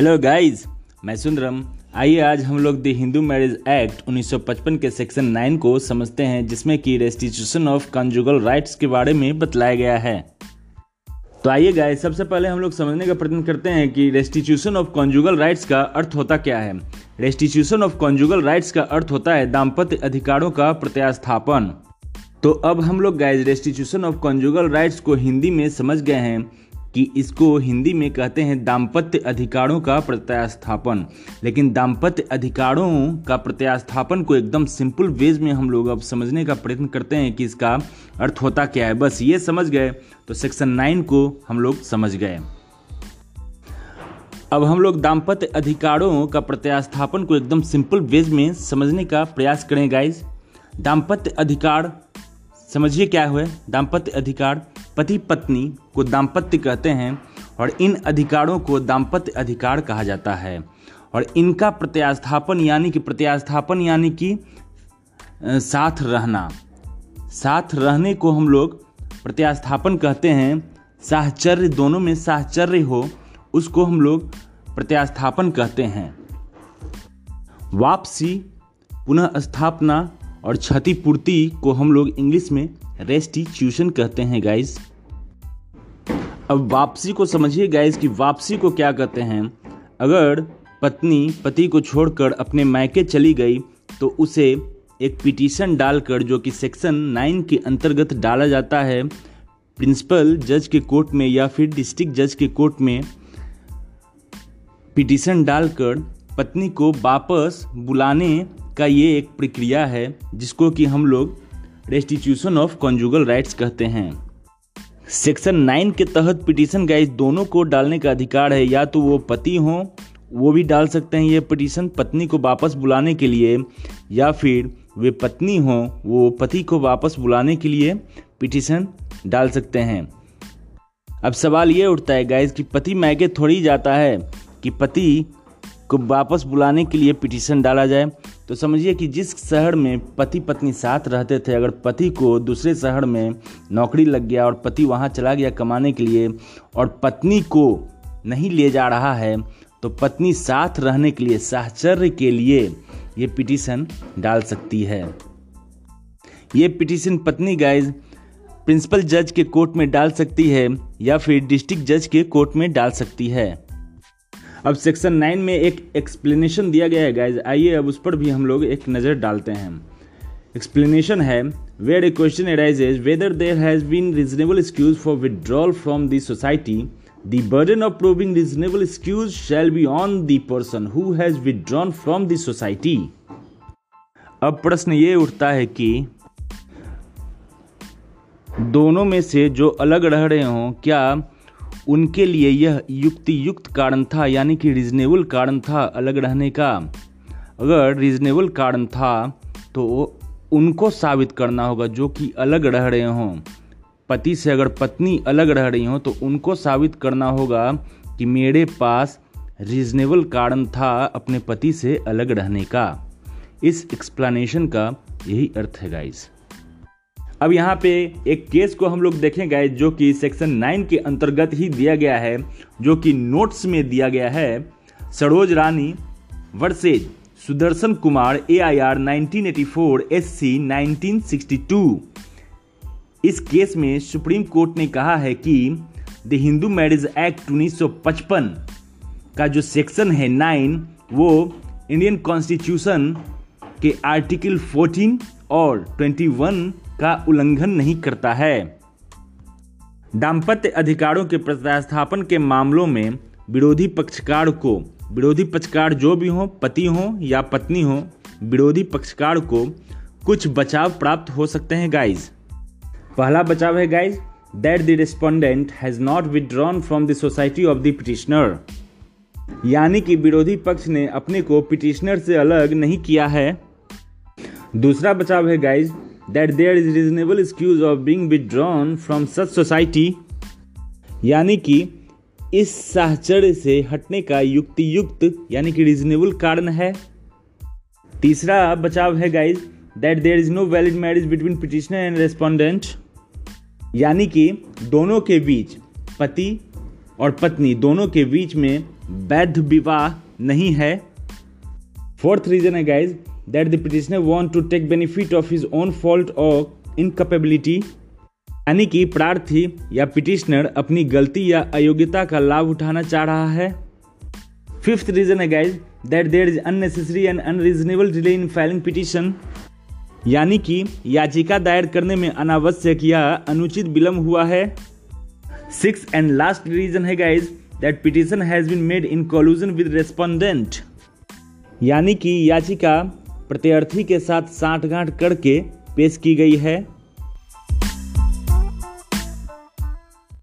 Hello guys मैं सुंदरम आइए आज हम लोग द हिंदू मैरिज एक्ट 1955 के सेक्शन 9 को समझते हैं, जिसमें कि रेस्टिट्यूशन ऑफ़ कंजुगल राइट्स के बारे में बतलाया गया है। तो आइए गाइस सबसे पहले हम लोग समझने का प्रयत्न करते हैं कि रेस्टिट्यूशन ऑफ़ कॉन्जुगल राइट्स का अर्थ होता क्या है। रेस्टिट्यूशन ऑफ़ कॉन्जुगल राइट्स का अर्थ होता है दाम्पत्य अधिकारों का प्रत्यास्थापन। तो अब हम लोग guys restitution of conjugal rights को हिंदी में समझ गए हैं। कि इसको हिंदी में कहते हैं दाम्पत्य अधिकारों का प्रत्यास्थापन। लेकिन दाम्पत्य अधिकारों का प्रत्यास्थापन को एकदम सिंपल वेज में हम लोग अब समझने का प्रयत्न करते हैं कि इसका अर्थ होता क्या है। बस ये समझ गए तो सेक्शन नाइन को हम लोग समझ गए। अब हम लोग दाम्पत्य अधिकारों का प्रत्यास्थापन को एकदम सिंपल वेज में समझने का प्रयास करें गाइज़ दाम्पत्य अधिकार, समझिए क्या हुआ दाम्पत्य अधिकार पति पत्नी को दाम्पत्य कहते हैं और इन अधिकारों को दाम्पत्य अधिकार कहा जाता है। और इनका प्रत्यास्थापन यानी कि प्रत्यास्थापन यानी कि साथ रहना। साथ रहने को हम लोग प्रत्यास्थापन कहते हैं। साहचर्य दोनों में साहचर्य हो, उसको हम लोग प्रत्यास्थापन कहते हैं। वापसी, पुनः स्थापना और क्षतिपूर्ति को हम लोग इंग्लिश में रेस्टिट्यूशन कहते हैं, गाइस। अब वापसी को समझिए गाइस कि वापसी को क्या कहते हैं। अगर पत्नी, पति को छोड़कर अपने मायके चली गई तो उसे एक पिटीशन डालकर, जो कि सेक्शन नाइन के अंतर्गत डाला जाता है, प्रिंसिपल जज के कोर्ट में या फिर डिस्ट्रिक्ट जज के कोर्ट में पिटीशन डालकर पत्नी को वापस बुलाने का ये एक प्रक्रिया है, जिसको कि हम लोग रेस्टिट्यूशन ऑफ़ कॉन्जुगल राइट्स कहते हैं। सेक्शन नाइन के तहत पिटीशन गाइस दोनों को डालने का अधिकार है। या तो वो पति हो, वो भी डाल सकते हैं ये पिटीशन पत्नी को वापस बुलाने के लिए। या फिर वे पत्नी हो, वो पति को वापस बुलाने के लिए पिटीशन डाल सकते हैं। अब सवाल ये उठता है गाइस कि पति मैके थोड़ी जाता है कि पति को वापस बुलाने के लिए पिटीशन डाला जाए। तो समझिए कि जिस शहर में पति पत्नी साथ रहते थे, अगर पति को दूसरे शहर में नौकरी लग गया और पति वहाँ चला गया कमाने के लिए और पत्नी को नहीं ले जा रहा है तो पत्नी साथ रहने के लिए, साहचर्य के लिए ये पिटीशन डाल सकती है। ये पिटीशन पत्नी गाइज़ प्रिंसिपल जज के कोर्ट में डाल सकती है या फिर डिस्ट्रिक्ट जज के कोर्ट में डाल सकती है। अब सेक्शन नाइन में एक एक्सप्लेनेशन दिया गया है गाइज़ आइए अब उस पर भी हम लोग एक नज़र डालते हैं। एक्सप्लेनेशन है where a question arises whether there has been reasonable excuse for withdrawal from the society the burden of proving reasonable excuse shall be on the person who has withdrawn from the society अब प्रश्न ये उठता है कि दोनों में से जो अलग रह रहे हों, क्या उनके लिए यह युक्ति युक्त कारण था, यानी कि रीजनेबल कारण था अलग रहने का। अगर रीजनेबल कारण था तो उनको साबित करना होगा जो कि अलग रह रहे हों। पति से अगर पत्नी अलग रह रही हों तो उनको साबित करना होगा कि मेरे पास रीजनेबल कारण था अपने पति से अलग रहने का। इस एक्सप्लेनेशन का यही अर्थ है गाइस अब यहाँ पे एक केस को हम लोग देखेंगे जो कि सेक्शन नाइन के अंतर्गत ही दिया गया है, जो कि नोट्स में दिया गया है। Saroj Rani, versus, Sudarshan Kumar A I R nineteen eighty four S C nineteen sixty two इस केस में सुप्रीम कोर्ट ने कहा है कि द हिंदू मैरिज एक्ट 1955 का जो सेक्शन है नाइन वो इंडियन कॉन्स्टिट्यूशन के आर्टिकल 14 और 21 का उल्लंघन नहीं करता है। दाम्पत्य अधिकारों के प्रतिस्थापन के मामलों में विरोधी पक्षकार को, विरोधी पक्षकार जो भी हो, पति हो या पत्नी हो, विरोधी पक्षकार को कुछ बचाव प्राप्त हो सकते हैं गाइज़ पहला बचाव है guys that the respondent has not withdrawn from the society of the petitioner यानी कि विरोधी पक्ष ने अपने को पिटिशनर से अलग नहीं किया है। दूसरा बचाव है guys that there is reasonable excuse of being withdrawn from such society. यानी कि इस साहचर्य से हटने का युक्ति युक्त यानी कि रीजनेबल कारण है। तीसरा बचाव है guys that there is no valid marriage between petitioner and respondent यानी कि दोनों के बीच, पति और पत्नी, दोनों के बीच में वैध विवाह नहीं है। फोर्थ रीजन है guys that the petitioner want to take benefit of his own fault और इनकपेबिलिटी यानी कि प्रार्थी या पिटिशनर अपनी गलती या अयोग्यता का लाभ उठाना चाह रहा है। फिफ्थ रीजन है guys that there is unnecessary and unreasonable delay in filing petition यानी कि याचिका दायर करने में अनावश्यक या अनुचित विलंब हुआ है। सिक्स एंड लास्ट रीजन है guys that petition has been made in collusion with respondent यानी कि याचिका प्रत्यार्थी के साथ साठगांठ करके पेश की गई है।